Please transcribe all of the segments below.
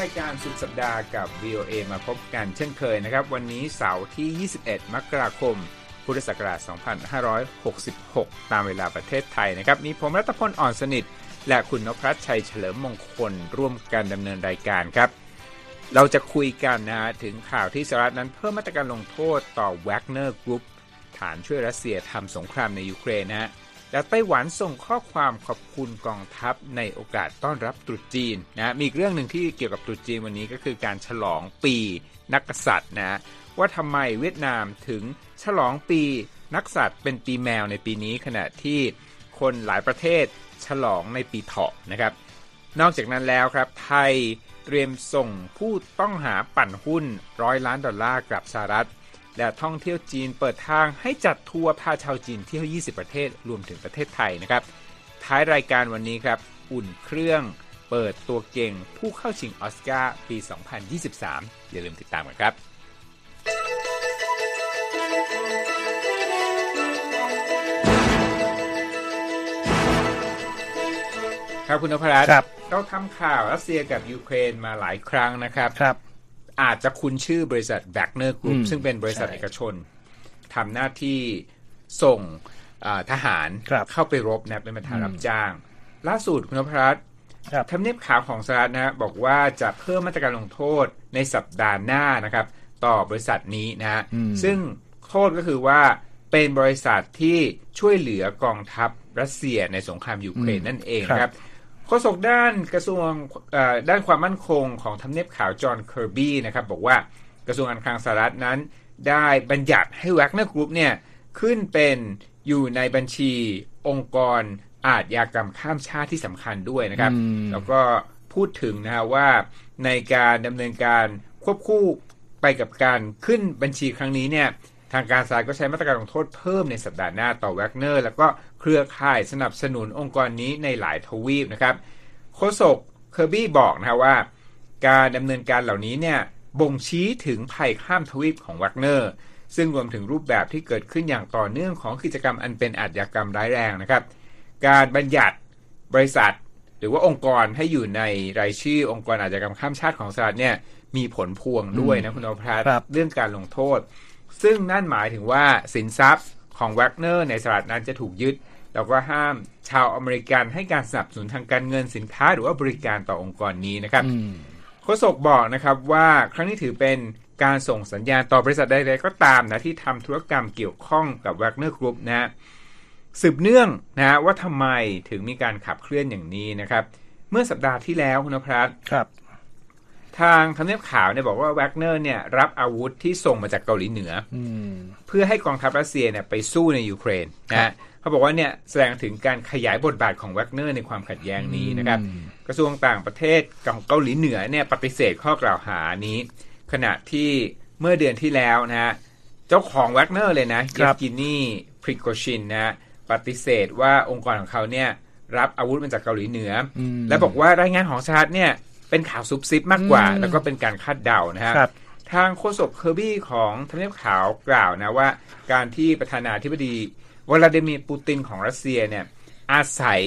รายการสุดสัปดาห์กับ VOA มาพบกันเช่นเคยนะครับ วันนี้เสาร์ที่ 21 มกราคม พุทธศักราช 2566 ตามเวลาประเทศไทยนะครับ มีผมรัตพลอ่อนสนิท และคุณนพรัชชัยเฉลิมมงคล ร่วมกันดำเนินรายการครับ เราจะคุยกันนะถึงข่าวที่สหรัฐนั้นเพิ่มมาตรการลงโทษต่อ Wagner Group ฐานช่วยรัสเซียทำสงครามในยูเครนนะฮะ และไต้หวันส่งข้อความขอบคุณกองทัพในโอกาสต้อนรับตรุษจีนนะมีอีกเรื่องหนึ่งที่เกี่ยวกับตรุษจีนวันนี้ก็คือการฉลองปีนักกษัตริย์นะว่าทำไมเวียดนามถึงฉลองปีนักษัตริย์เป็นปีแมวในปีนี้ขณะที่คนหลายประเทศฉลองในปีเถาะนะครับ นอกจากนั้นแล้วครับไทยเตรียมส่งผู้ต้องหาปั่นหุ้นร้อยล้านดอลลาร์กลับสหรัฐ และท่องเที่ยวจีนเปิดทางให้จัดทัวร์พาชาวจีนเที่ยว 20 ประเทศรวมถึงประเทศไทยนะครับ ท้ายรายการวันนี้ครับอุ่นเครื่องเปิดตัวเก่งผู้เข้าชิงออสการ์ปี 2023 อย่าลืมติดตามกันครับครับคุณนพรัตน์ครับเราทำข่าวรัสเซียกับยูเครนมาหลายครั้งนะครับครับ อาจจะคุ้นชื่อบริษัท Wagner Group อืมซึ่งเป็นบริษัทใช่เอกชนทำหน้าที่ส่งอ่าทหารครับเข้าไปรบนะเป็นประธานอืมรับจ้าง ล่าสุดคุณนพรัตน์ครับทำเนียบขาวของสหรัฐนะฮะบอกว่าจะเพิ่มมาตรการลงโทษในสัปดาห์หน้านะครับ ต่อบริษัทนี้นะฮะอืมซึ่งโทษก็คือว่าเป็นบริษัทที่ช่วยเหลือกองทัพรัสเซียในสงครามยูเครนนั่นเองนะครับ โฆษกด้านกระทรวงเอ่อด้านความมั่นคงของทำเนียบขาวจอห์นเคอร์บี้นะครับบอกว่ากระทรวงการคลังสหรัฐนั้น ได้บัญญัติให้ Wagner Group เนี่ยขึ้นเป็นอยู่ในบัญชีองค์กรอาชญากรรมข้ามชาติที่สำคัญด้วยนะครับอืมแล้วก็พูดถึงนะฮะว่าในการดำเนินการควบคู่ไปกับการขึ้นบัญชีครั้งนี้เนี่ย ทางการสหรัฐก็ใช้มาตรการลงโทษเพิ่มในสัปดาห์หน้าต่อแวกเนอร์ แล้วก็เครือข่ายสนับสนุนองค์กรนี้ในหลายทวีปนะครับโฆษกเคอร์บี้บอกนะฮะว่า การดำเนินการเหล่านี้เนี่ยบ่งชี้ถึงภัยข้ามทวีปของวักเนอร์ ซึ่งรวมถึงรูปแบบที่เกิดขึ้นอย่างต่อเนื่องของกิจกรรมอันเป็นอาชญากรรมร้ายแรงนะครับ การบัญญัติบริษัท หรือว่าองค์กรให้อยู่ในรายชื่อองค์กรอาชญากรรมข้ามชาติของสหรัฐเนี่ยมีผลพวงด้วยนะคุณโอภาสครับเรื่องการลงโทษ ซึ่งนั่นหมายถึงว่าสินทรัพย์ของวักเนอร์ในสหรัฐนั้นจะถูกยึด แล้วก็ห้ามชาวอเมริกันให้การสนับสนุนทางการเงินสินค้าหรือว่าบริการต่อองค์กรนี้นะครับโฆษกบอกนะครับว่าครั้งนี้ถือเป็นการส่งสัญญาณต่อบริษัทใดๆก็ตามนะที่ทำธุรกรรมเกี่ยวข้องกับ Wagner Group นะฮะสืบเนื่องนะว่าทำไมถึงมีการขับเคลื่อนอย่างนี้นะครับ เมื่อสัปดาห์ที่แล้วคุณนพรัตน์ครับ ทางทำเนียบขาวเนี่ยบอกว่า Wagner เนี่ยรับอาวุธที่ส่งมาจากเกาหลีเหนืออืมเพื่อให้กองทัพรัสเซียเนี่ยไปสู้ในยูเครนนะฮะเขาบอกว่าเนี่ยแสดงถึงการขยายบทบาทของ Wagner ในความขัดแย้งนี้นะครับอืมกระทรวงต่างประเทศของเกาหลีเหนือเนี่ยปฏิเสธข้อกล่าวหานี้ ขณะที่เมื่อเดือนที่แล้วนะฮะเจ้าของ Wagner เลยนะครับเยฟกินีพริโกชินนะฮะปฏิเสธว่าองค์กรของเขาเนี่ยรับอาวุธมาจากเกาหลีเหนืออมและบอกว่ารายงานของสหรัฐเนี่ย เป็นข่าวซุบซิบมากกว่าอืมแล้วก็เป็นการคาดเดานะฮะครับทางโฆษกเคอร์บี้ของทำเนียบขาวกล่าวนะว่า การที่ประธานาธิบดีวลาดิเมียร์ปูตินของรัสเซียเนี่ยอาศัย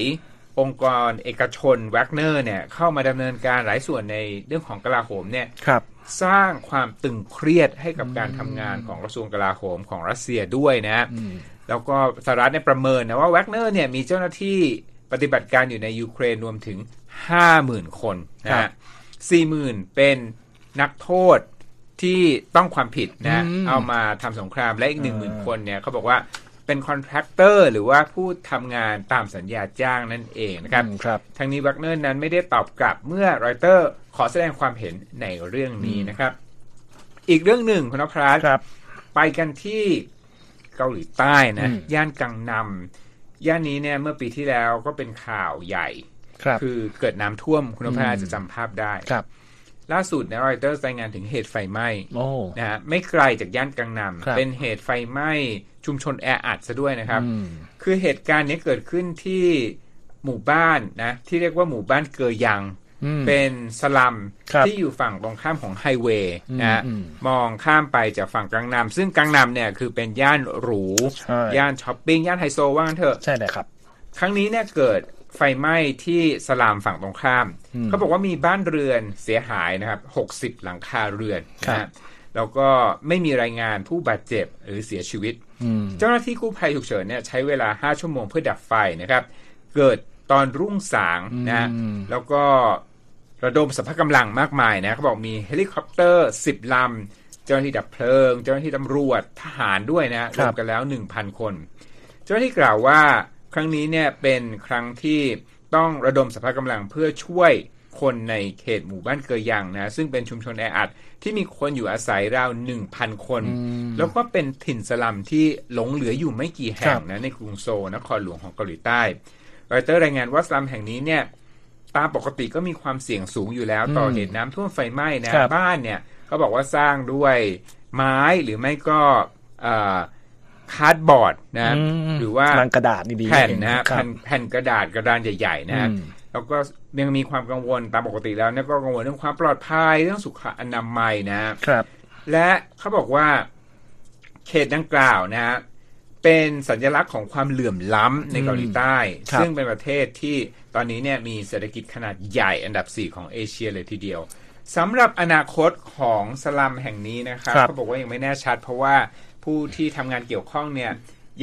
องค์กรเอกชนแวกเนอร์เนี่ยเข้ามาดำเนินการหลายส่วนในเรื่องของกลาโหมเนี่ยครับสร้างความตึงเครียดให้กับการทำงานของกระทรวงกลาโหมของรัสเซียด้วยนะอืมแล้วก็สหรัฐเนี่ยประเมินนะว่าแวกเนอร์เนี่ยมีเจ้าหน้าที่ปฏิบัติการอยู่ในยูเครนรวมถึง 50,000คนนะครัฮะบ40,000เป็นนักโทษที่ต้องความผิดนะอืมเอามาทำสงครามและอีกเออ10,000คนเนี่ยเขาบอกว่าเป็น contractor หรือว่าผู้ทำงานตามสัญญาจ้างนั่นเองนะครับอืมครับทางนี้วักเนอร์นั้นไม่ได้ตอบกลับเมื่อรอยเตอร์ขอแสดงความเห็นในเรื่องนี้นะครับ อีกเรื่องหนึ่งคุณนพรัตน์ครับไปกันที่เกาหลีใต้นะอืมย่านกังนัมย่านนี้เนี่ยเมื่อปีที่แล้วก็เป็นข่าวใหญ่ ครับคือเกิดน้ำท่วมคุณนพรัตน์อืมจะจำภาพได้ครับ ล่าสุดนะรอยเตอร์รายงานถึงเหตุไฟไหม้โอ้นะฮะไม่ไกลจากย่านกังนครับำเป็นเหตุไฟไหม้ชุมชนแออัดซะด้วยนะครับอืมคือเหตุการณ์นี้เกิดขึ้นที่หมู่บ้านนะที่เรียกว่าหมู่บ้านเกอยังอืมเป็นสลัมครับที่อยู่ฝั่งตรงข้ามของไฮเวย์นะฮะอืมมองข้ามไปจากฝั่งกังนำซึ่งกังนำเนี่ยคือเป็นย่านหรูใช่ย่านช้อปปิ้ง ย่านไฮโซว่างั้นเถอะ ใช่เลยครับ ครั้งนี้เนี่ยเกิด ไฟไหม้ที่สลามฝั่งตรงข้าม เขาบอกว่ามีบ้านเรือนเสียหายนะครับ60หลังคาเรือนนะแล้วก็ไม่มีรายงานผู้บาดเจ็บหรือเสียชีวิต เจ้าหน้าที่กู้ภัยฉุกเฉินเนี่ยใช้เวลา5ชั่วโมงเพื่อดับไฟนะครับ เกิดตอนรุ่งสางนะแล้วก็ระดมสรรพกำลังมากมายนะเขาบอกมีเฮลิคอปเตอร์10ลำ เจ้าหน้าที่ดับเพลิง เจ้าหน้าที่ตำรวจทหารด้วยนะรวมกันแล้ว1,000คน เจ้าหน้าที่กล่าวว่า ครั้งนี้เนี่ยเป็นครั้งที่ต้องระดมสัพพะกำลังเพื่อช่วยคนในเขตหมู่บ้านเกยยังนะซึ่งเป็นชุมชนแออัดที่มีคนอยู่อาศัยราว 1,000 คน แล้วก็เป็นถิ่นสลัมที่หลงเหลืออยู่ไม่กี่แห่งนะในกรุงโซนครหลวงของเกาหลีใต้รอยเตอร์รายงานว่าสลัมแห่งนี้เนี่ยตามปกติก็มีความเสี่ยงสูงอยู่แล้ว ต่อเหตุน้ำท่วมไฟไหม้นะบ้านเนี่ยเขาบอกว่าสร้างด้วยไม้หรือไม่ก็ cardboard นะหรือว่ากระดาษดีแผ่นนะแผ่นแผ่นกระดาษกระดานใหญ่ๆนะแล้วก็ยังมีความกังวลตามปกติแล้วเนี่ยก็กังวลเรื่องความปลอดภัยเรื่องสุขอนามัยนะครับ และเขาบอกว่าเขตดังกล่าวนะ เป็นสัญลักษณ์ของความเหลื่อมล้ำในเกาหลีใต้ ซึ่งเป็นประเทศที่ตอนนี้เนี่ยมีเศรษฐกิจขนาดใหญ่อันดับ 4 ของเอเชียเลยทีเดียวสำหรับอนาคตของสลัมแห่งนี้นะครับเขาบอกว่ายังไม่แน่ชัด เพราะว่า ผู้ที่ทำงานเกี่ยวข้องเนี่ย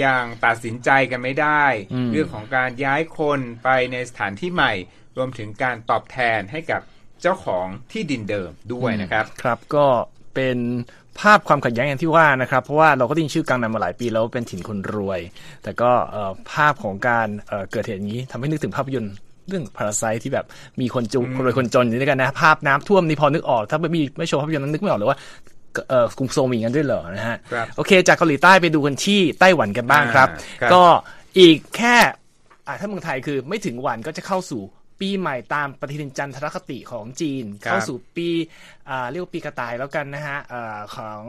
ยังตัดสินใจกันไม่ได้ เรื่องของการย้ายคนไปในสถานที่ใหม่ รวมถึงการตอบแทนให้กับเจ้าของที่ดินเดิมด้วยนะครับ ครับก็เป็นภาพความขัดแย้งอย่างที่ว่านะครับ เพราะว่าเราก็ได้ยินชื่อกังนำมาหลายปีแล้วเป็นถิ่นคนรวย แต่ก็ภาพของการเกิดเหตุอย่างนี้ทำให้นึกถึงภาพยนตร์เรื่องพาราไซที่แบบมีคนจุคนรวยคนจนอยู่ด้วยกันนะ ภาพน้ำท่วมนี่พอนึกออก ถ้าไม่มีไม่โชว์ภาพยนตร์นั้นนึกไม่ออกเลยว่า เออกรุงโซมีกันด้วยเหรอนะฮะโอเค จากเกาหลีใต้ไปดูกันที่ไต้หวันกันบ้างครับ ก็อีกแค่ถ้าเมืองไทยคือไม่ถึงวันก็จะเข้าสู่ ปีใหม่ตามปฏิทินจันทรคติของจีน เข้าสู่ปีเรียกว่าปีกระต่ายแล้วกันนะฮะของ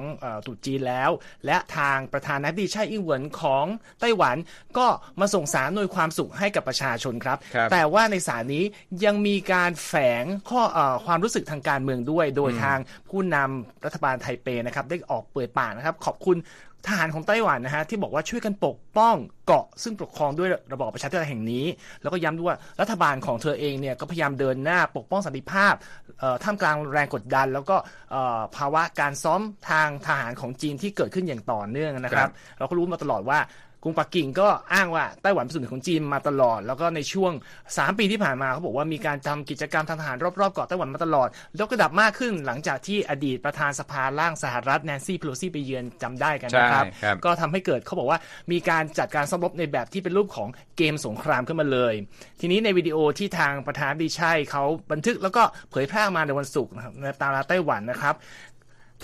ตุจีนแล้ว และทางประธานาธิบดีไช่อิงเหวินของไต้หวันก็มาส่งสารหน่วยความสุขให้กับประชาชนครับแต่ว่าในสารนี้ยังมีการแฝงข้อความรู้สึกทางการเมืองด้วย โดยทางผู้นำรัฐบาลไทเปนะครับได้ออกเปิดปากนะครับ ขอบคุณ ทหารของไต้หวันนะฮะที่บอกว่าช่วยกันปกป้องเกาะซึ่งปกครองด้วยระบอบประชาธิปไตยแห่งนี้ แล้วก็ย้ำด้วยว่ารัฐบาลของเธอเองเนี่ยก็พยายามเดินหน้าปกป้องสันติภาพท่ามกลางแรงกดดัน แล้วก็ภาวะการซ้อมทางทหารของจีนที่เกิดขึ้นอย่างต่อเนื่องนะครับ เราก็รู้มาตลอดว่า กรุงปักกิ่งก็อ้างว่าไต้หวันเป็นส่วนหนึ่งของจีนมาตลอด แล้วก็ในช่วง 3 ปีที่ผ่านมาเขาบอกว่ามีการทำกิจกรรมทางทหารรอบๆเกาะไต้หวันมาตลอดยกระดับมากขึ้นหลังจากที่อดีตประธานสภาล่างสหรัฐแนนซี่เพโลซี่ไปเยือนจำได้กันนะครับ ก็ทำให้เกิดเขาบอกว่ามีการจัดการซ้อมรบในแบบที่เป็นรูปของเกมสงครามขึ้นมาเลย ทีนี้ในวิดีโอที่ทางประธานดีชัยเขาบันทึกแล้วก็เผยแพร่มาในวันศุกร์ในตาลาไต้หวันนะครับ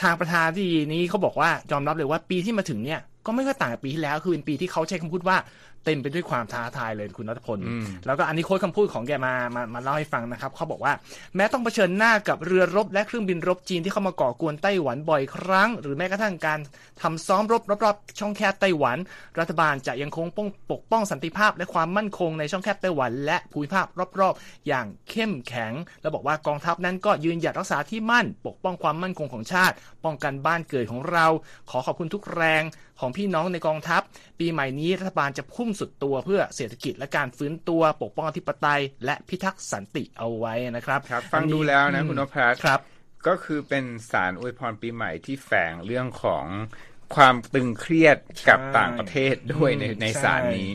ทางประธานที่นี้เขาบอกว่ายอมรับเลยว่าปีที่มาถึงเนี่ย ก็ไม่ค่อยต่างกับปีที่แล้วคือเป็นปีที่เขาใช้คำพูดว่าเต็มไปด้วยความท้าทายเลยคุณนัทพล แล้วก็อันนี้โค้ดคำพูดของแกมามามาเล่าให้ฟังนะครับเขาบอกว่าแม้ต้องเผชิญหน้ากับเรือรบและเครื่องบินรบจีนที่เข้ามาก่อกวนไต้หวันบ่อยครั้ง หรือแม้กระทั่งการทำซ้อมรบรอบๆช่องแคบไต้หวัน รัฐบาลจะยังคงปกป้องสันติภาพและความมั่นคงในช่องแคบไต้หวัน และภูมิภาครอบๆ อย่างเข้มแข็ง และบอกว่ากองทัพนั้นก็ยืนหยัดรักษาที่มั่น ปกป้องความมั่นคงของชาติ ป้องกันบ้านเกิดของเรา ขอขอบคุณทุกแรงของพี่น้องในกองทัพ ปีใหม่นี้รัฐบาลจะพุ่งสุดตัวเพื่อเศรษฐกิจและการฟื้นตัวปกป้องอธิปไตย และพิทักษ์สันติเอาไว้นะครับครับ ฟังดูแล้วนะคุณนพรัตครับ ก็คือเป็นสารอวยพรปีใหม่ที่แฝงเรื่องของ ความตึงเครียดกับต่างประเทศด้วยในในสารนี้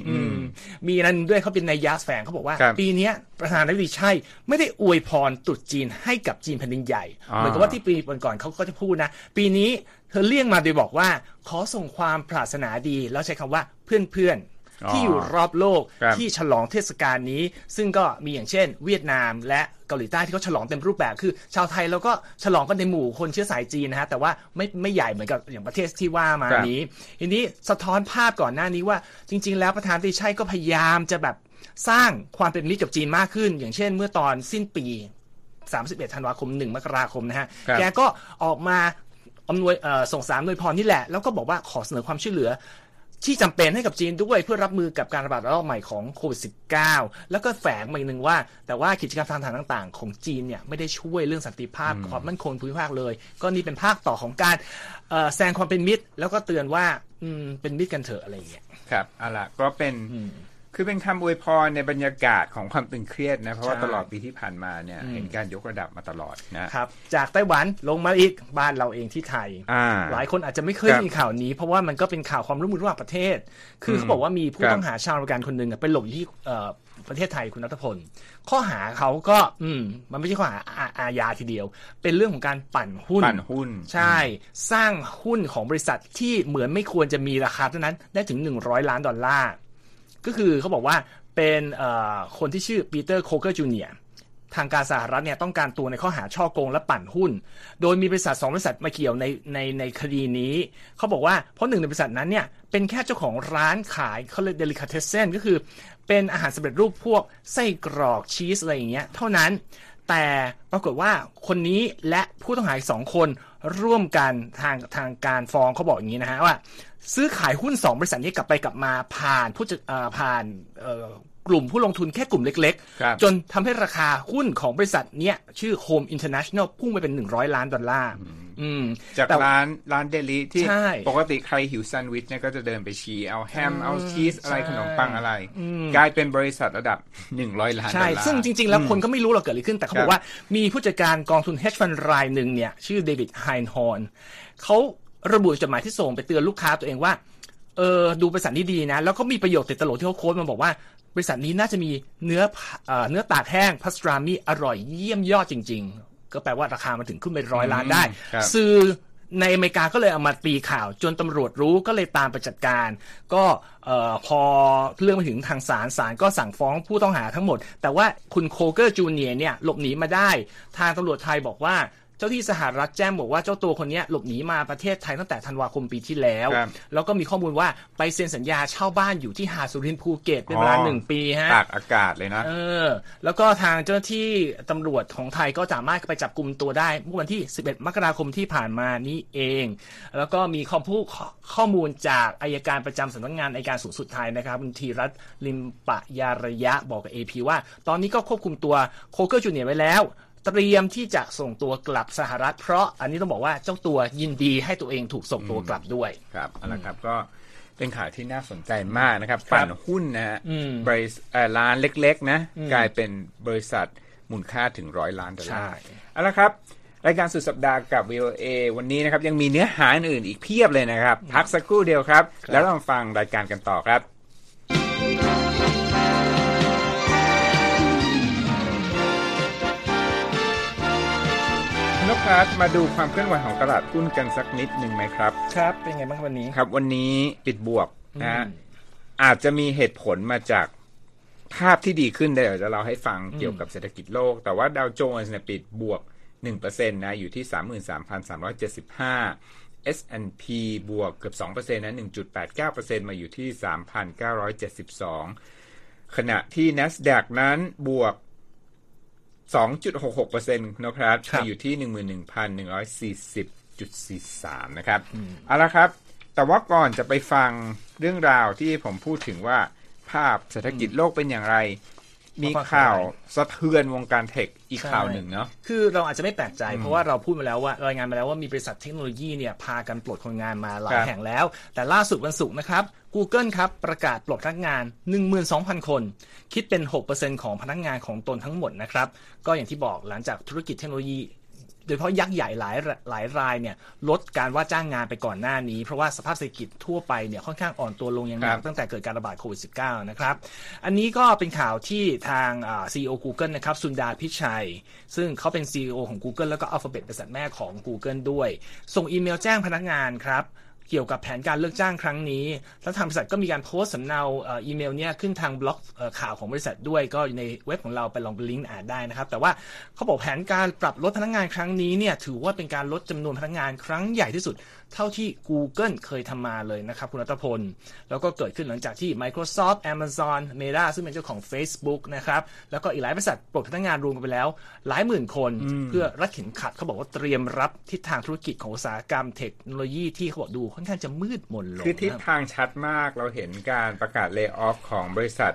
มีนั้นด้วยเขาเป็นในยาสแฝงเขาบอกว่า ปีนี้ประธานาธิบดีใช่ ไม่ได้อวยพรตุดจีนให้กับจีนแผ่นดินใหญ่ เหมือนกับว่าที่ปีก่อนเขาก็จะพูดนะ ปีนี้เธอเลี่ยงมาโดยบอกว่า ขอส่งความปรารถนาดี แล้วใช้คำว่าเพื่อนๆ ที่อยู่รอบโลกที่ฉลองเทศกาลนี้ ซึ่งก็มีอย่างเช่น เวียดนามและเกาหลีใต้ที่เขาฉลองเต็มรูปแบบคือ ชาวไทยเราก็ฉลองกันในหมู่คนเชื้อสายจีนนะฮะแต่ว่าไม่ไม่ใหญ่เหมือนกับอย่างประเทศที่ว่ามานี้ทีนี้สะท้อนภาพก่อนหน้านี้ว่า จริง ๆ แล้วประธานติชัยก็พยายามจะแบบสร้างความเป็นมิตรกับจีนมากขึ้น อย่างเช่น เมื่อตอนสิ้นปี 31 ธันวาคม 1 มกราคมนะฮะ แกก็ออกมาอำนวยส่งสารหน่วยพรนี่แหละ แล้วก็บอกว่าขอเสนอความช่วยเหลือ ที่จำเป็นให้กับจีนด้วยเพื่อรับมือกับการระบาดระลอกใหม่ของโควิด -19 แล้วก็แฝงมาอีกหนึ่งว่า แต่ว่ากิจกรรมทางทางต่าง ๆ ของจีนเนี่ยไม่ได้ช่วยเรื่องสันติภาพความมั่นคงภูมิภาคเลย ก็นี่เป็นภาคต่อของการแสดงความเป็นมิตร แล้วก็เตือนว่าเป็นมิตรกันเถอะอะไรอย่างเงี้ยครับเอาล่ะก็เป็น คืคือเป็นคำอวยพรในบรรยากาศของความตึงเครียดนะเพราะว่าใช่ตลอดปีที่ผ่านมาเนี่ยเห็นการยกระดับมาตลอดนะครับจากไต้หวันลงมาอีกบ้านเราเองที่ไทยอ่าหลายคนอาจจะไม่เคยครับมีข่าวนี้ เพราะว่ามันก็เป็นข่าวความร่วมมือระหว่างประเทศ คือเขาบอกว่ามีผู้ครับต้องหาชาวอเมริกันคนหนึ่งอะไปหลบอยู่ที่เอ่อประเทศไทยคุณนัทพล ข้อหาเขาก็ อืม มันไม่ใช่ข้อหาอาอาญาทีเดียว เป็นเรื่องของการปั่นหุ้นปั่นหุ้น ใช่ สร้างหุ้นของบริษัทที่เหมือนไม่ควรจะมีราคาเท่านั้นได้ถึง 100 ล้านดอลลาร์ ก็คือเขาบอกว่าเป็นคนที่ชื่อปีเตอร์โคเกอร์จูเนียร์ทางการสหรัฐเนี่ยต้องการตัวในข้อหาฉ้อโกงและปั่นหุ้น โดยมีบริษัทสองบริษัทมาเกี่ยวในในในคดีนี้ เขาบอกว่าเพราะหนึ่งในบริษัทนั้นเนี่ยเป็นแค่เจ้าของร้านขายเขาเรียก delicatessen ก็คือ เป็นอาหารสำเร็จรูปพวกไส้กรอกชีสอะไรอย่างเงี้ยเท่านั้น แต่ปรากฏว่าคนนี้และผู้ต้องหาอีกสองคนร่วมกันทางทางการฟ้องเขาบอกอย่างนี้นะฮะว่า ซื้อขายหุ้น 2 บริษัทนี้กลับไปกลับมาผ่านผู้จัดเอ่อผ่านเอ่อกลุ่มผู้ลงทุนแค่กลุ่มเล็กครับจนทำให้ราคาหุ้นของบริษัทเนี้ยชื่อ Home International พุ่งไปเป็น 100 ล้านดอลลาร์อืมจากแต่ร้านร้านเดลิที่ใช่ปกติใครหิวแซนด์วิชเนี่ยก็จะเดินไปชี้เอาแฮม เอาชีสอะไรใช่ขนมปังอะไร กลายเป็นบริษัทระดับ 100 ล้านดอลลาร์ใช่ซึ่งจริง ๆ แล้วคนก็ไม่รู้หรอกเกิดอะไรขึ้น แต่เขาครับบอกว่ามีผู้จัดการกองทุน hedge fund รายหนึ่งเนี่ย ชื่อเดวิดไอน์ฮอร์นเขา ระบุจดหมายที่ส่งไปเตือนลูกค้าตัวเองว่า เออดูบริษัทนี้ดีนะ แล้วก็มีประโยคติดตลกที่เขา quote มาบอกว่า บริษัทนี้น่าจะมีเนื้อเอ่อเนื้อตากแห้ง pastrami อร่อยเยี่ยมยอดจริง ๆ ก็แปลว่าราคามันถึงขึ้นไปร้อยล้านได้ครับสื่อในอเมริกาก็เลยเอามาตีข่าว จนตำรวจรู้ก็เลยตามไปจัดการ ก็เอ่อพอเรื่องมาถึงทางศาลศาลก็สั่งฟ้องผู้ต้องหาทั้งหมด แต่ว่าคุณโคเกอร์จูเนียร์เนี่ยหลบหนีมาได้ ทางตำรวจไทยบอกว่าเจ้าหน้าที่สหรัฐแจ้งบอกว่าเจ้าตัวคนเนี้ยหลบหนีมาประเทศไทยตั้งแต่ธันวาคมปีที่แล้วครับแล้วก็มีข้อมูลว่าไปเซ็นสัญญาเช่าบ้านอยู่ที่หาดสุรินทร์ภูเก็ตเป็นเวลาอ๋อหนึ่งปีฮะตากอากาศเลยนะเออแล้วก็ทางเจ้าหน้าที่ตำรวจของไทยก็สามารถไปจับกลุ่มตัวได้เมื่อวันที่ 11 มกราคมที่ผ่านมานี้เอง แล้วก็มีข้อมูลข้อมูลจากอายการประจำสำนักงานอายการสูงสุดไทยนะครับคุณธีรัตน์ลิมปะยาระยะบอกกับ AP ว่า ตอนนี้ก็ควบคุมตัวโคเกอร์จูเนียร์ไว้แล้ว เตรียมที่จะส่งตัวกลับสหรัฐ เพราะอันนี้ต้องบอกว่าเจ้าตัวยินดีให้ตัวเองถูกส่งตัวกลับด้วย ครับเอาละครับก็เป็นข่าวที่น่าสนใจมากนะครับครับปั่นหุ้นนะฮะอืมบริษัทเอ่อร้านเล็กๆ นะ กลายเป็นบริษัทมูลค่าถึงร้อยล้านดอลลาร์ใช่เอาละครับรายการสุดสัปดาห์กับ VOA วันนี้นะครับ ยังมีเนื้อหาอื่นๆอีกเพียบเลยนะครับ พักสักครู่เดียวครับครับแล้วลองฟังรายการกันต่อครับ พครับมาดูความเคลื่อนไหวของตลาดหุ้นกันสักนิดหนึ่งไหมครับ ครับ เป็นไงบ้างครับวันนี้ครับ วันนี้ปิดบวกนะฮะอืมอาจจะมีเหตุผลมาจากภาพที่ดีขึ้นเดี๋ยวจะเราให้ฟังเกี่ยวกับเศรษฐกิจโลก แต่ว่าดาวโจนส์เนี่ยปิดบวก1%นะอยู่ที่ 33,375 S&P บวกเกือบ2%นะ1.89%มาอยู่ที่ 3,972 ขณะที่ NASDAQ นั้นบวก 2.66%นะครับครับมาอยู่ที่11,140.43นะครับเอาละครับ แต่ว่าก่อนจะไปฟังเรื่องราวที่ผมพูดถึงว่าภาพเศรษฐกิจโลกเป็นอย่างไร มีมาฟังข่าวอะไรสะเทือนวงการเทคอีกข่าวหนึ่งเนาะ คือเราอาจจะไม่แปลกใจ เพราะว่าเราพูดมาแล้วว่ารายงานมาแล้วว่ามีบริษัทเทคโนโลยีเนี่ยพากันปลดคนงานมาหลาคยรับแห่งแล้ว แต่ล่าสุดวันศุกร์นะครับ Google ครับ ประกาศปลดพนักงาน 12,000 คน คิดเป็น 6%ของพนักงานของตนทั้งหมดนะครับ ก็อย่างที่บอกหลังจากธุรกิจเทคโนโลยีโดยเฉพาะยักษ์ใหญ่หลายหลายรายเนี่ยลดการว่าจ้างงานไปก่อนหน้านี้ เพราะว่าสภาพเศรษฐกิจทั่วไปเนี่ยค่อนข้างอ่อนตัวลงอย่างหนัครักบตั้งแต่เกิดการระบาดโควิด -19 นะครับ อันนี้ก็เป็นข่าวที่ทางซีอีโอ Google นะครับสุนดาพิชัย ซึ่งเขาเป็น CEO ของ Google แล้วก็ Alphabet บริษัทแม่ของ Google ด้วย ส่งอีเมลแจ้งพนักงานครับ เกี่ยวกับแผนการเลิกจ้างครั้งนี้ แล้วทางบริษัทก็มีการโพสต์สำเนาอีเมลเนี่ยขึ้นทางบล็อกข่าวของบริษัทด้วย ก็อยู่ในเว็บของเราไปลองไปลิงก์อ่านได้นะครับ แต่ว่าเขาบอกแผนการปรับลดพนักงานครั้งนี้เนี่ยถือว่าเป็นการลดจำนวนพนักงานครั้งใหญ่ที่สุด เท่าที่ Google เคยทำมาเลยนะครับ คุณรัตพล แล้วก็เกิดขึ้นหลังจากที่ Microsoft Amazon Meta ซึ่งเป็นเจ้าของ Facebook นะครับ แล้วก็อีกหลายบริษัทปลดพนักงานรวมกันไปแล้ว หลายหมื่นคน เพื่อรัดเข็มขัดเขาบอกว่าเตรียมรับทิศทางธุรกิจของอุตสาหกรรมเทคโนโลยีที่เขาบอกดูค่อนข้างจะมืดมนลงคือทิศนะทางชัดมากเราเห็นการประกาศเลิกออฟของบริษัท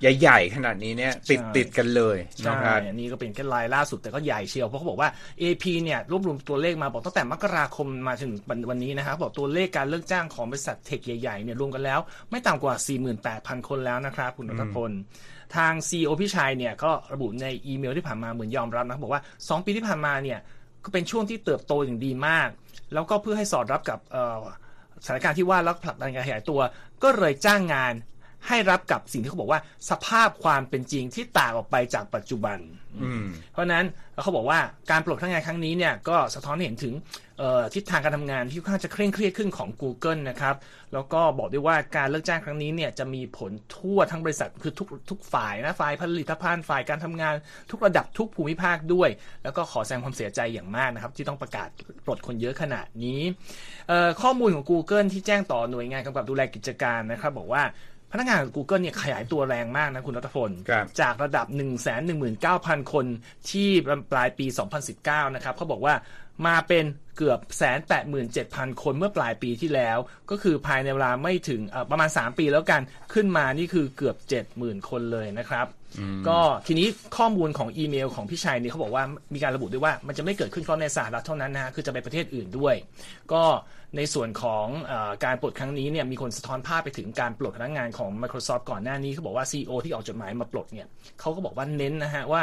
ใหญ่ๆ ขนาดนี้เนี่ยติดติดกันเลยใช่นะครับอันนี้ก็เป็นแค่รายล่าสุดแต่ก็ใหญ่เชียวเพราะเขาบอกว่า AP เนี่ยรวบรวมตัวเลขมาบอกตั้งแต่มกราคมมาถึงวันนี้นะครับบอกตัวเลขการเลิกจ้างของบริษัทเทคใหญ่ๆเนี่ยรวมกันแล้ว ไม่ต่ำกว่า 48,000 คนแล้วนะครับคุณรัตพลทาง CEO พี่ชัยเนี่ยก็ระบุในอีเมลที่ผ่านมาเหมือนยอมรับนะครับบอกว่า 2 ปีที่ผ่านมาเนี่ยก็เป็นช่วงที่เติบโตอย่างดีมาก แล้วก็เพื่อให้สอดรับกับเอ่อสถานการณ์ที่ว่าแล้วผลักดันการขยายตัว ก็เลยจ้างงาน ให้รับกับสิ่งที่เขาบอกว่าสภาพความเป็นจริงที่ต่างออกไปจากปัจจุบันอืมเพราะฉะนั้นเขาบอกว่าการปลดพนักงานครั้งนี้เนี่ยก็สะท้อนให้เห็นถึงเอ่อทิศทางการทำงานที่ค่อนข้างจะเคร่งเครียดขึ้นของ Google นะครับ แล้วก็บอกด้วยว่าการเลิกจ้างครั้งนี้เนี่ยจะมีผลทั่วทั้งบริษัทคือทุกทุกฝ่ายนะฝ่ายผลิตภัณฑ์ฝ่ายการทำงาน ทุกระดับทุกภูมิภาคด้วย แล้วก็ขอแสดงความเสียใจอย่างมากนะครับ ที่ต้องประกาศปลดคนเยอะขนาดนี้เอ่อข้อมูลของ Google ที่แจ้งต่อหน่วยงานกำกับดูแลกิจการนะครับ บอกว่า พนักงานของ Google เนี่ยขยายตัวแรงมากนะคุณรัตพลครับจากระดับ 1 1 9 0 0 0 คนที่ปลายปี 2019 นะครับเขาบอกว่ามาเป็นเกือบแสนแปดหมื่นเจ็ดพันคนเมื่อปลายปีที่แล้ว ก็คือภายในเวลาไม่ถึงเอ่อประมาณ 3 ปีแล้วกันขึ้นมานี่คือเกือบ70,000คนเลยนะครับ ก็ทีนี้ข้อมูลของอีเมลของพี่ชัยเนี่ยเขาบอกว่ามีการระบุด้วยว่ามันจะไม่เกิดขึ้นเพราะในสหรัฐเท่านั้นนะฮะคือจะไปประเทศอื่นด้วย ก็ ในส่วนของอการปลดครั้งนี้เนี่ยมีคนสะท้อนภาพไปถึงการปลดพนักงานของ Microsoft ก่อนหน้านี้เขาบอกว่า CEO ที่ออกจดหมายมาปลดเนี่ยเขาก็บอกว่าเน้นนะฮะว่า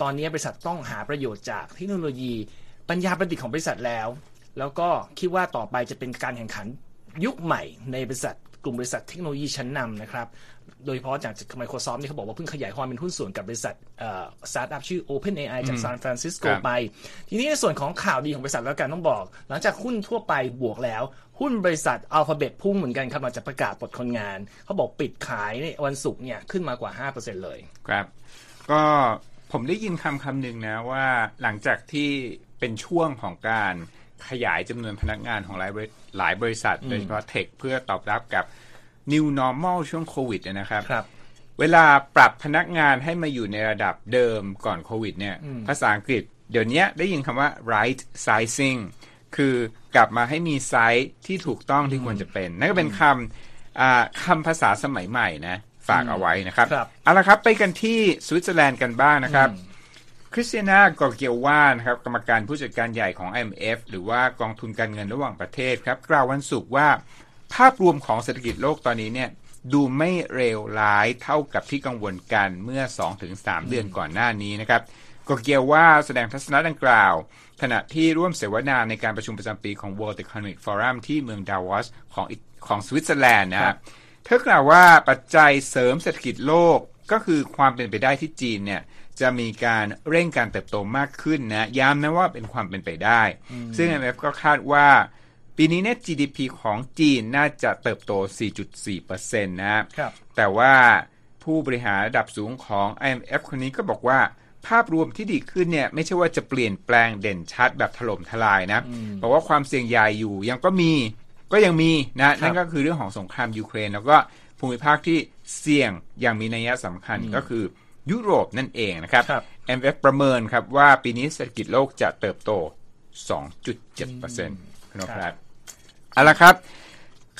ตอนนี้บริษัทต้องหาประโยชน์จากเทคโนโลยีปัญญาประดิษฐ์ของบริษัทแล้ว แล้วก็คิดว่าต่อไปจะเป็นการแข่งขันยุคใหม่ในบริษัทกลุ่มบริษัทเทคโนโลยีชั้นนำนะครับ โดยเฉพาะจาก Microsoft นี่เขาบอกว่าเพิ่งขยายความเป็นหุ้นส่วนกับบริษัทสตาร์ทอัพชื่อ OpenAI จากซานฟรานซิสโกครับไป ทีนี้ในส่วนของข่าวดีของบริษัทแล้วกันต้องบอก หลังจากหุ้นทั่วไปบวกแล้ว หุ้นบริษัทอัลฟาเบตพุ่งเหมือนกันครับหลังจากประกาศปลดคนงาน เขาบอกปิดขายในวันศุกร์เนี่ยขึ้นมากว่า 5%เลย ครับ ก็ผมได้ยินคำคำหนึ่งนะว่าหลังจากที่เป็นช่วงของการขยายจำนวนพนักงานของหลายบริหลายบริษัท โดยเฉพาะเทคเพื่อตอบรับกับ New Normal ช่วงโควิดเนยนะครับครับเวลาปรับพนักงานให้มาอยู่ในระดับเดิมก่อนโควิดเนี่ย ภาษาอังกฤษ เดี๋ยวนี้ได้ยินคำว่า right sizing คือกลับมาให้มีไซส์ที่ถูกต้องที่ควรจะเป็น นั่นก็เป็นคำอ่าคำภาษาสมัยใหม่นะ ฝากเอาไว้นะครับครับเอาละครับไปกันที่สวิตเซอร์แลนด์กันบ้างนะครับคริสเตียนากอร์เกียวานะครับกรรมการผู้จัดการใหญ่ของ IMF หรือว่ากองทุนการเงินระหว่างประเทศครับ กล่าววันศุกร์ว่า ภาพรวมของเศรษฐกิจโลกตอนนี้เนี่ยดูไม่เลวร้ายเท่ากับที่กังวลกันเมื่อ 2-3 เดือนก่อนหน้านี้นะครับกอร์เกียวว่าแสดงทัศนะดังกล่าว ขณะที่ร่วมเสวนาในการประชุมประจำปีของ World Economic Forum ที่เมืองดาวอสของอิของสวิตเซอร์แลนด์นะครับครับเธอกล่าวว่าปัจจัยเสริมเศรษฐกิจโลกก็คือความเป็นไปได้ที่จีนเนี่ยจะมีการเร่งการเติบโตมากขึ้นนะย้ำนะว่าเป็นความเป็นไปได้ ซึ่ง IMF ก็คาดว่า ปีนี้เนี่ย GDP ของจีนน่าจะเติบโต 4.4%นะครับ แต่ว่าผู้บริหารระดับสูงของ IMF คนนี้ก็บอกว่าภาพรวมที่ดีขึ้นเนี่ย ไม่ใช่ว่าจะเปลี่ยนแปลงเด่นชัดแบบถล่มทลายนะบอกว่าความเสี่ยงใหญ่อยู่ยังก็มีก็ยังมีนะนั่นก็คือเรื่องของสงครามยูเครน แล้วก็ภูมิภาคที่เสี่ยงอย่างมีนัยสำคัญก็คือยุโรปนั่นเองนะครับครับ MF ประเมินครับว่าปีนี้เศรษฐกิจโลกจะเติบโต 2.7%นะครับ เอาละครับ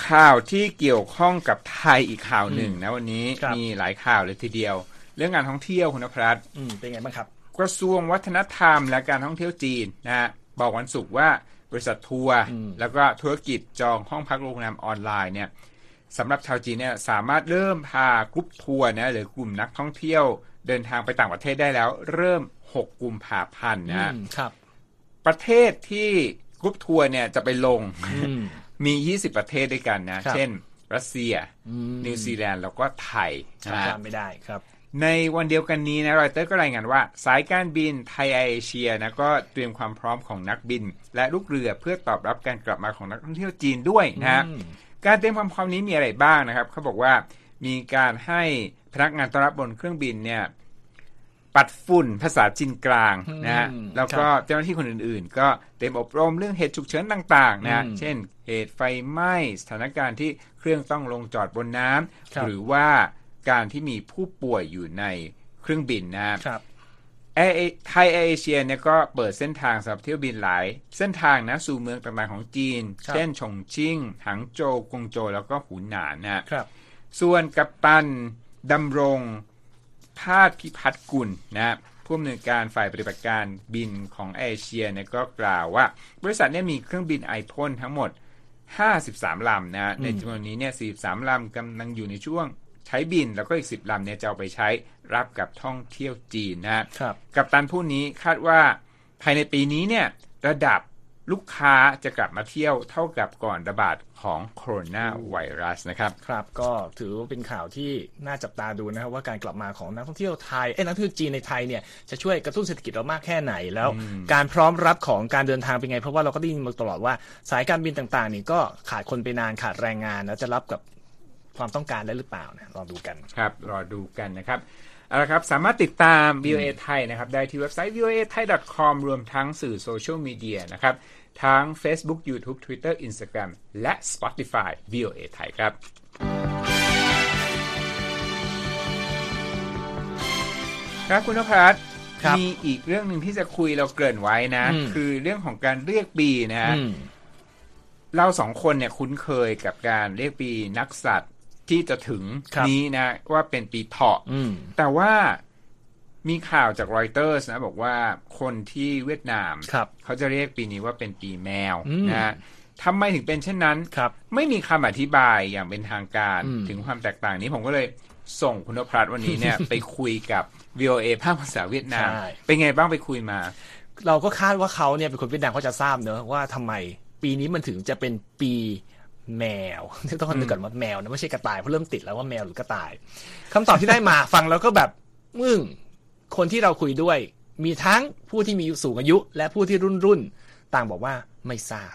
ข่าวที่เกี่ยวข้องกับไทยอีกข่าวหนึ่งนะวันนี้ครับมีหลายข่าวเลยทีเดียว เรื่องการท่องเที่ยวคุณนภัสอืมเป็นไงบ้างครับ กระทรวงวัฒนธรรมและการท่องเที่ยวจีนนะฮะบอกวันศุกร์ว่าบริษัททัวร์แล้วก็ธุรกิจจองห้องพักโรงแรมออนไลน์เนี่ยสำหรับชาวจีนเนี่ยสามารถเริ่มพากรุ๊ปทัวร์นะหรือกลุ่มนักท่องเที่ยว เดินทางไปต่างประเทศได้แล้ว เริ่ม 6 กุมภาพันธ์นะฮะอืมครับ ประเทศที่ กรุ๊ปทัวร์เนี่ยจะไปลงอืมมี 20 ประเทศด้วยกันนะครับเช่น รัสเซียอืมนิวซีแลนด์แล้วก็ไทยนะฮะจำไม่ได้ครับ ในวันเดียวกันนี้นะรอยเตอร์ก็รายงานว่า สายการบินไทยแอร์เอเชียนะก็เตรียมความพร้อมของนักบิน และลูกเรือเพื่อตอบรับการกลับมาของนักท่องเที่ยวจีนด้วยนะฮะอืมการเตรียมความพร้อมนี้มีอะไรบ้างนะครับเขาบอกว่ามีการให้พนักงานต้อนรับบนเครื่องบินเนี่ย ปัดฝุ่นภาษาจีนกลางนะฮะอืมแล้วก็เจ้าหน้าที่คนอื่นๆ ก็เตรียมอบรมเรื่องเหตุฉุกเฉินต่างๆนะฮะอืมเช่น เหตุไฟไหม้สถานการณ์ที่เครื่องต้องลงจอดบนน้ครับำหรือว่าการที่มีผู้ป่วยอยู่ในเครื่องบินนะฮะครับแอร์ไทยแอร์เอเชียเนี่ยก็เปิดเส้นทางสำหรับเที่ยวบินหลาย เส้นทางนะสู่เมืองต่างๆของจีนครับเช่นฉงชิ่งหังโจวกวางโจวแล้วก็หูหนานนะครับ ส่วนกัปตันดำรง ภาสพิพัฒน์กุลนะผู้อำนวยการฝ่ายปฏิบัติการบินของเอเชียเนี่ยก็กล่าวว่า บริษัทเนี่ยมีเครื่องบินไอพ่นทั้งหมด 53 ลำนะในจำนวนนี้เนี่ย43 ลำกำลังอยู่ในช่วงใช้บินแล้วก็อีก 10 ลำเนี่ยจะเอาไปใช้รับกับท่องเที่ยวจีนนะครับ กับตันผู้นี้คาดว่าภายในปีนี้เนี่ยระดับ ลูกค้าจะกลับมาเที่ยวเท่ากับก่อนระบาดของโคโรนาไวรัสนะครับครับก็ถือว่าเป็นข่าวที่น่าจับตาดูนะครับว่าการกลับมาของนักท่องเที่ยวไทยเอ้ยนักท่องเที่ยวจีนในไทยเนี่ยจะช่วยกระตุ้นเศรษฐกิจเรามากแค่ไหนแล้ว การพร้อมรับของการเดินทางเป็นไง เพราะว่าเราก็ได้ยินมาตลอดว่าสายการบินต่างๆนี่ก็ขาดคนไปนานขาดแรงงานแล้วจะรับกับความต้องการได้หรือเปล่านะลองดูกันครับรอดูกันนะครับเอาละครับสามารถติดตาม VOA ไทยนะครับได้ที่เว็บไซต์ voa thai com รวมทั้งสื่อโซเชียลมีเดียนะครับ ทั้ง Facebook YouTube Twitter Instagram และ Spotify VOA ไทยครับครับคุณนพรัตน์ครับมีอีกเรื่องหนึ่งที่จะคุยเราเกริ่นไว้นะอืมคือเรื่องของการเรียกปีนะฮะอืมเราสองคนเนี่ยคุ้นเคยกับการเรียกปีนักสัตว์ที่จะถึงครับนี้นะ ว่าเป็นปีเถาะอืมแต่ว่า มีข่าวจากรอยเตอร์สนะ บอกว่าคนที่เวียดนามครับเขาจะเรียกปีนี้ว่าเป็นปีแมวอืมนะฮะทำไมถึงเป็นเช่นนั้นครับไม่มีคำอธิบายอย่างเป็นทางการอืมถึงความแตกต่างนี้ผมก็เลยส่งคุณนพรัตน์วันนี้เนี่ย ไปคุยกับ VOA ภาคภาษาเวียดนามใช่เป็นไงบ้างไปคุยมา เราก็คาดว่าเขาเนี่ยเป็นคนเวียดนามเขาจะทราบเนอะว่าทำไมปีนี้มันถึงจะเป็นปีแมวต้องนึกก่อนว่าแมวนะไม่ใช่กระต่ายเพราะเริ่มติดแล้วว่าแมวหรือกระต่ายคำตอบที่ได้มาฟังแล้วก็แบบมึง คนที่เราคุยด้วย มีทั้งผู้ที่มีสูงอายุ และผู้ที่รุ่นรุ่นๆต่างบอกว่าไม่ทราบ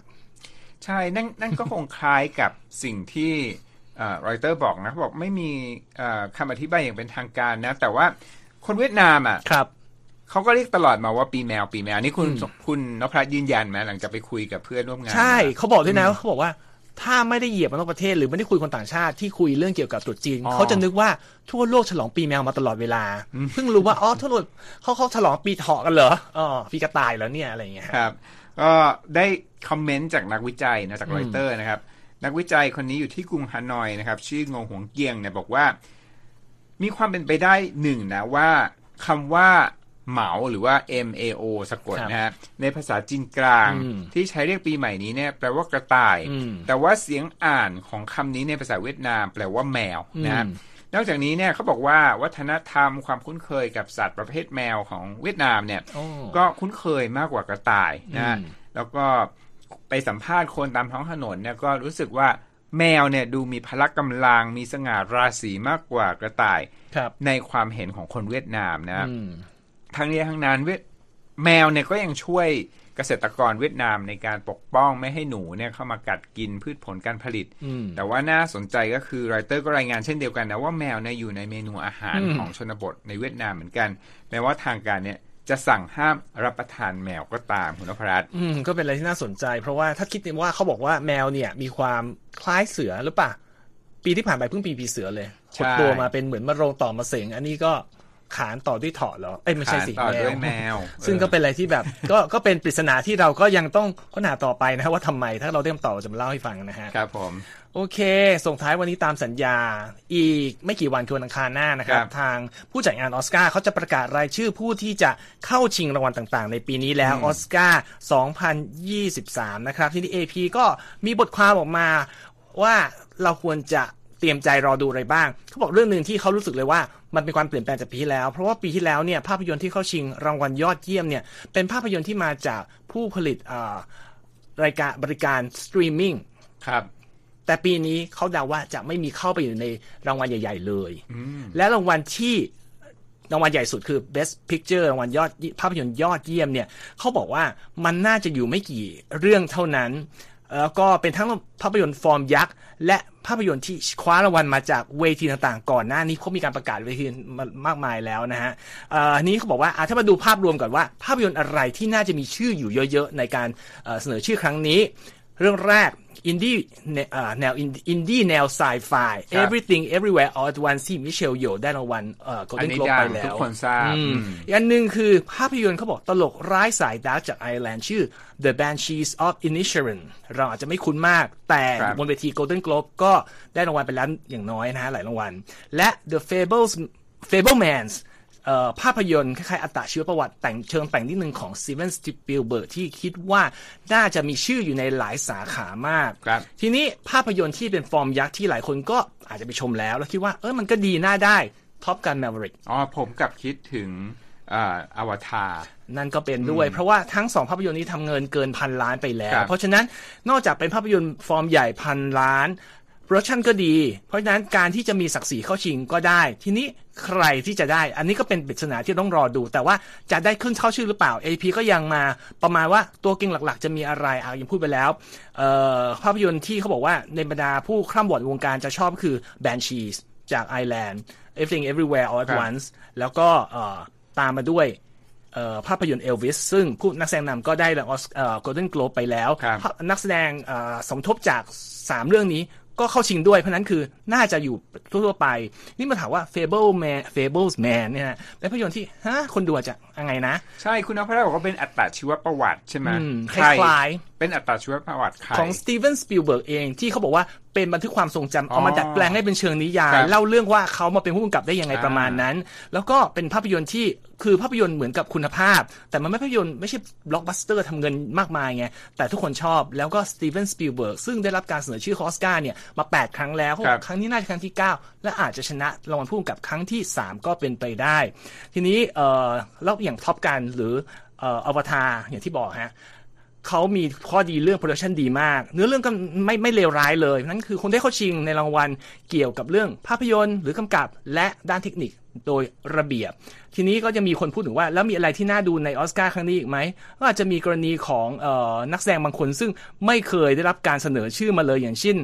ใช่นั่นนั่นก็คงคล้ายกับสิ่งที่รอยเตอร์บอกนะเขาบอกไม่มีเอ่อคำอธิบายอย่างเป็นทางการนะ แต่ว่าคนเวียดนามอะครับเขาก็เรียกตลอดมาว่าปีแมวปีแมวนี่คุณคุณนพรัตน์ยืนยันไหมหลังจากไปคุยกับเพื่อนร่วมงาน ใช่มาเขาบอกด้วยนะเขาบอกว่า ถ้าไม่ได้เหยียบมานอกประเทศ หรือไม่ได้คุยคนต่างชาติที่คุยเรื่องเกี่ยวกับตรุษจีนอ๋อเขาจะนึกว่าทั่วโลกฉลองปีแมวมาตลอดเวลา เพิ่งรู้ว่าอ๋อทั่วโลกเขาเขาฉลองปีเถาะกันเหรออ๋อปีกระต่ายแล้วเนี่ยอะไรอย่างเงี้ยครับ ก็ได้คอมเมนต์จากนักวิจัยนะจากรอยเตอร์นะครับ นักวิจัยคนนี้อยู่ที่กรุงฮานอยนะครับ ชื่องงหวงเกียงเนี่ยบอกว่า มีความเป็นไปได้หนึ่งนะว่าคำว่า เหมาหรือว่า M A O สะกดครับนะฮะในภาษาจีนกลางอืมที่ใช้เรียกปีใหม่นี้เนี่ยแปลว่ากระต่ายอืมแต่ว่าเสียงอ่านของคำนี้ในภาษาเวียดนามแปลว่าแมวนะฮะอืมนอกจากนี้เนี่ยเขาบอกว่าวัฒนธรรมความคุ้นเคยกับสัตว์ประเภทแมวของเวียดนามเนี่ยโอ้ก็คุ้นเคยมากกว่ากระต่ายนะอืมแล้วก็ไปสัมภาษณ์คนตามท้องถนนเนี่ยก็รู้สึกว่าแมวเนี่ยดูมีพละกำลังมีสง่าราศีมากกว่า กระต่ายครับในความเห็นของคนเวียดนามนะอืม ทั้งนี้ทั้งนั้นเวียดแมวเนี่ยก็ยังช่วยเกษตรกรเวียดนามในการปกป้องไม่ให้หนูเนี่ยเข้ามากัดกินพืชผลการผลิตอืมแต่ว่าน่าสนใจก็คือรอยเตอร์ก็รายงานเช่นเดียวกันนะว่าแมวเนี่ยอยู่ในเมนูอาหารอืมของชนบทในเวียดนามเหมือนกันแม้ว่าทางการเนี่ยจะสั่งห้ามรับประทานแมวก็ตามคุณนพรัตน์อืมก็เป็นอะไรที่น่าสนใจ เพราะว่าถ้าคิดว่าเขาบอกว่าแมวเนี่ยมีความคล้ายเสือหรือเปล่าปีที่ผ่านไปเพิ่งปีปีเสือเลยใช่หดตัวมาเป็นเหมือนมะโรงต่อมาเสงอันนี้ก็ ขานต่อด้วยเถาะเหรอเอ้ยไม่ใช่สิขานต่อด้วยแมว ซึ่งเออก็เป็นอะไรที่แบบ ก็ก็เป็นปริศนาที่เราก็ยังต้องค้นหาต่อไปนะฮะว่าทำไมถ้าเราได้คำตอบเราจะมาเล่าให้ฟังนะฮะครับผมโอเค ส่งท้ายวันนี้ตามสัญญา อีกไม่กี่วันคือวันอังคารหน้านะครับครับ ทางผู้จัดงานออสการ์เขาจะประกาศรายชื่อผู้ที่จะเข้าชิงรางวัลต่างๆ ในปีนี้แล้วออสการ์2023 นะครับ ที่นี่ AP ก็มีบทความออกมาว่าเราควรจะ เตรียมใจรอดูอะไรบ้าง เขาบอกเรื่องหนึ่งที่เขารู้สึกเลยว่ามันเป็นความเปลี่ยนแปลงจากปีที่แล้ว เพราะว่าปีที่แล้วเนี่ยภาพยนตร์ที่เข้าชิงรางวัลยอดเยี่ยมเนี่ยเป็นภาพยนตร์ที่มาจากผู้ผลิตอ่ารายการบริการสตรีมมิ่งครับแต่ปีนี้เขาเดาว่าจะไม่มีเข้าไปอยู่ในรางวัลใหญ่ ๆ เลย และรางวัลที่รางวัลใหญ่สุดคือ Best Picture รางวัลยอดภาพยนตร์ยอดเยี่ยมเนี่ยเขาบอกว่ามันน่าจะอยู่ไม่กี่เรื่องเท่านั้น แล้วก็เป็นทั้งภาพยนตร์ฟอร์มยักษ์ และ ภาพยนตร์ที่คว้ารางวัลมาจากเวทีต่างๆ ก่อนหน้านี้เขามีการประกาศเวทีมามากมายแล้วนะฮะอันนี้เขาบอกว่าถ้ามาดูภาพรวมก่อนว่า ภาพยนตร์อะไรที่น่าจะมีชื่ออยู่เยอะๆ ในการเสนอชื่อครั้งนี้ เรื่องแรกอินดี้แนวอินดี้แนวไซไฟครับ Everything Everywhere All at Once ที่มิเชลโยได้รางวัลเอ่ออัน Golden นี้ Globe ดัไปงแล้ทุกวคนทราบอืมอืมอีกอันหนึ่งคือภาพยนตร์เขาบอกตลกร้ายสาย dark จากไอร์แลนด์ชื่อ The Banshees of Inisherin เราอาจจะไม่คุ้นมาก แต่ครับบนเวที Golden Globe ก็ได้รางวัลไปแล้วอย่างน้อยนะฮะหลายรางวัล และ The Fables Fabelmans เอ่อ ภาพยนตร์คล้ายๆอัตชีวประวัติแต่งเชิงแต่งนิดนึงของสตีเวนสปิลเบิร์กที่คิดว่าน่าจะมีชื่ออยู่ในหลายสาขามากครับทีนี้ภาพยนตร์ที่เป็นฟอร์มยักษ์ที่หลายคนก็อาจจะไปชมแล้ว แล้วคิดว่าเออมันก็ดีน่าได้ Top Gun Maverick อ๋อผมกลับคิดถึงอ่าอวตารนั่นก็เป็นด้วย เพราะว่าทั้งสองภาพยนตร์นี้ทำเงินเกินพันล้านไปแล้วครับเพราะฉะนั้นนอกจากเป็นภาพยนตร์ฟอร์มใหญ่พันล้าน production ก็ดี เพราะฉะนั้นการที่จะมีศักดิ์ศรีเข้าชิงก็ได้ ทีนี้ใครที่จะได้ อันนี้ก็เป็นปริศนาที่ต้องรอดู แต่ว่าจะได้ขึ้นเข้าชื่อหรือเปล่า AP ก็ยังมาประมาณว่าตัวเก่งหลักๆ จะมีอะไรอะยังพูดไปแล้วเอ่อภาพยนตร์ที่เขาบอกว่าในบรรดาผู้คร่ำวอดวงการจะชอบก็คือ Banshees จากไอแลนด์ Everything Everywhere All at ครับ Once แล้วก็เอ่อตามมาด้วยเอ่อภาพยนตร์เอลวิสซึ่งผู้นักแสดงนำก็ได้รางวัลโกลเด้นโกลบไปแล้วครับภาพนักแสดงเอ่อสมทบจาก 3 เรื่องนี้ ก็เข้าชิงด้วย เพราะฉะนั้นคือน่าจะอยู่ทั่วๆไป นี่มาถามว่า Fabelman Fabelmans เนี่ยนะเป็นภาพยนตร์ที่ฮะคนดูอาจจะยังไงนะ ใช่คุณนพรัตน์บอกว่าเป็นอัตชีวประวัติใช่ไหมอืมใครคล้ายๆเป็นอัตชีวประวัติใครของสตีเวนสปิลเบิร์กเองที่เขาบอกว่าเป็นบันทึกความทรงจำเอามาอ๋อดัดแปลงให้เป็นเชิงนิยายครับเล่าเรื่องว่าเขามาเป็นผู้กำกับได้ยังไงอ่าประมาณนั้น แล้วก็เป็นภาพยนตร์ที่คือภาพยนตร์เหมือนกับคุณภาพ แต่มันไม่ภาพยนตร์ไม่ใช่บล็อกบัสเตอร์ทำเงินมากมายไงแต่ทุกคนชอบแล้วก็สตีเวนสปิลเบิร์กซึ่งได้รับการเสนอชื่อออสการ์เนี่ยมา 8 ครั้งแล้วเขาบอกครั้งนี้น่าจะครั้งที่ 9 และอาจจะชนะรางวัลผู้กำกับครั้งที่ 3 ก็เป็นไปได้ ทีนี้เอ่อแล้วอย่าง Top Gun หรือเอ่ออวตารอย่างที่บอกฮะ เขามีข้อดีเรื่อง production ดีมาก เนื้อเรื่องก็ไม่ไม่เลวร้ายเลย นั่นก็คงได้เข้าชิงในรางวัลเกี่ยวกับเรื่องภาพยนตร์หรือกำกับและด้านเทคนิคโดยระเบียบ ทีนี้ก็จะมีคนพูดถึงว่าแล้วมีอะไรที่น่าดูในออสการ์ครั้งนี้อีกไหมก็อาจจะมีกรณีของเออนักแสดงบางคนซึ่งไม่เคยได้รับการเสนอชื่อมาเลยอย่างเช่น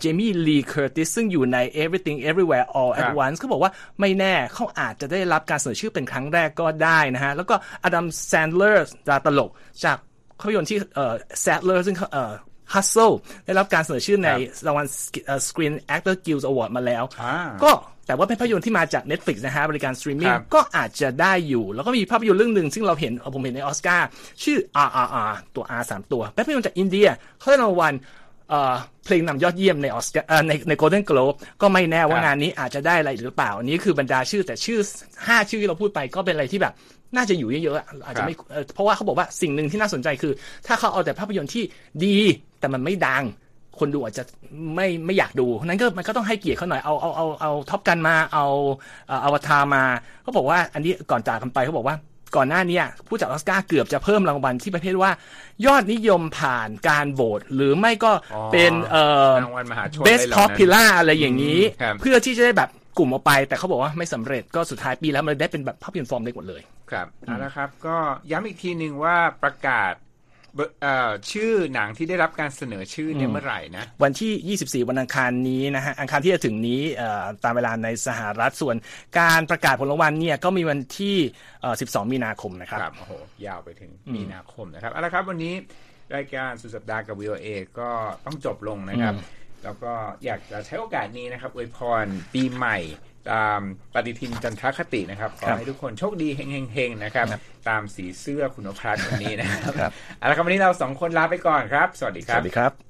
เจมี่ลีเคอร์ติสซึ่งอยู่ใน Everything Everywhere All at Once ครับ เขาบอกว่าไม่แน่เขาอาจจะได้รับการเสนอชื่อเป็นครั้งแรกก็ได้นะฮะแล้วก็อดัมแซนด์เลอร์ดาราตลกจาก ภาพยนตร์ที่เอ่อ Sandler ซึ่งเขาเอ่อ Hustle ได้รับการเสนอชื่อในรางวัลเอ่อ Screen Actor Guild Award มาแล้วอ่าก็แต่ว่าเป็นภาพยนตร์ที่มาจาก Netflix นะฮะบริการสตรีมมิ่งครับก็อาจจะได้อยู่ แล้วก็มีภาพยนตร์เรื่องหนึ่งซึ่งเราเห็นเอ่อผมเห็นในออสการ์ชื่อ RRR ตัว R สามตัวเป็นภาพยนตร์จากอินเดียเขาได้รางวัลเอ่อเพลงนำยอดเยี่ยมในออสการ์เอ่อในใน Golden Globe ก็ไม่แน่ว่าครับงานนี้อาจจะได้อะไรหรือเปล่า อันนี้คือบรรดาชื่อแต่ชื่อ 5 ชื่อที่เราพูดไปก็เป็นอะไรที่แบบ น่าจะอยู่เยอะๆอะอาจจะไม่เอ่อเพราะว่าเขาบอกว่าสิ่งหนึ่งที่น่าสนใจคือ ถ้าเขาเอาแต่ภาพยนตร์ที่ดีแต่มันไม่ดัง คนดูอาจจะไม่ไม่อยากดูนั้นก็มันก็ต้องให้เกียรติเขาหน่อยเอาเอาเอาเอาท็อปกันมาเอาเอาอวตารมาเขาบอกว่าอันนี้ก่อนจากกันไปเขาบอกว่าก่อนหน้านี้ผู้จัดออสการ์เกือบจะเพิ่มรางวัลที่ประเภทว่า ยอดนิยมผ่านการโหวตหรือไม่ก็อ๋อเป็นเอ่อรางวัลมหาชน best ได้เหล่านั้น popular อะไรอย่างนี้อืมครับเพื่อที่จะได้แบบ กลุ่มออกไป แต่เขาบอกว่าไม่สำเร็จก็สุดท้ายปีแล้วมันได้เป็นแบบภาพยนตร์ฟอร์มเล็กหมดเลย ครับเอาละครับ ก็ย้ำอีกทีหนึ่งว่าประกาศเบอร์เอ่อชื่อหนังที่ได้รับการเสนอชื่อเนี่ยเมื่อไหร่นะ วันที่ 24 วันอังคารนี้นะฮะอังคารที่จะถึงนี้เอ่อตามเวลาในสหรัฐส่วนการประกาศผลรางวัลเนี่ยก็มีวันที่เอ่อ12 มีนาคมนะครับครับโอ้โหยาวไปถึงมีนาคมนะครับเอาละครับวันนี้รายการสุดสัปดาห์กับ VOA ก็ต้องจบลงนะครับ แล้วก็อยากจะใช้โอกาสนี้นะครับอวยพรปีใหม่ตามปฏิทินจันทรคตินะครับขอครับให้ทุกคนโชคดีเฮงๆนะครับครับตามสีเสื้อคุณนพรัตน์วันนี้นะครับครับเอาละครับวันนี้เราสองคนลาไปก่อนครับ สวัสดีคสรับวัสดีครับ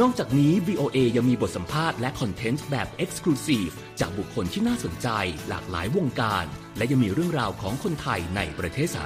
นอกจากนี้ VOA ยังมีบทสัมภาษณ์และคอนเทนต์แบบ Exclusive จากบุคคลที่น่าสนใจหลากหลายวงการ และยังมีเรื่องราวของคนไทยในประเทศสหร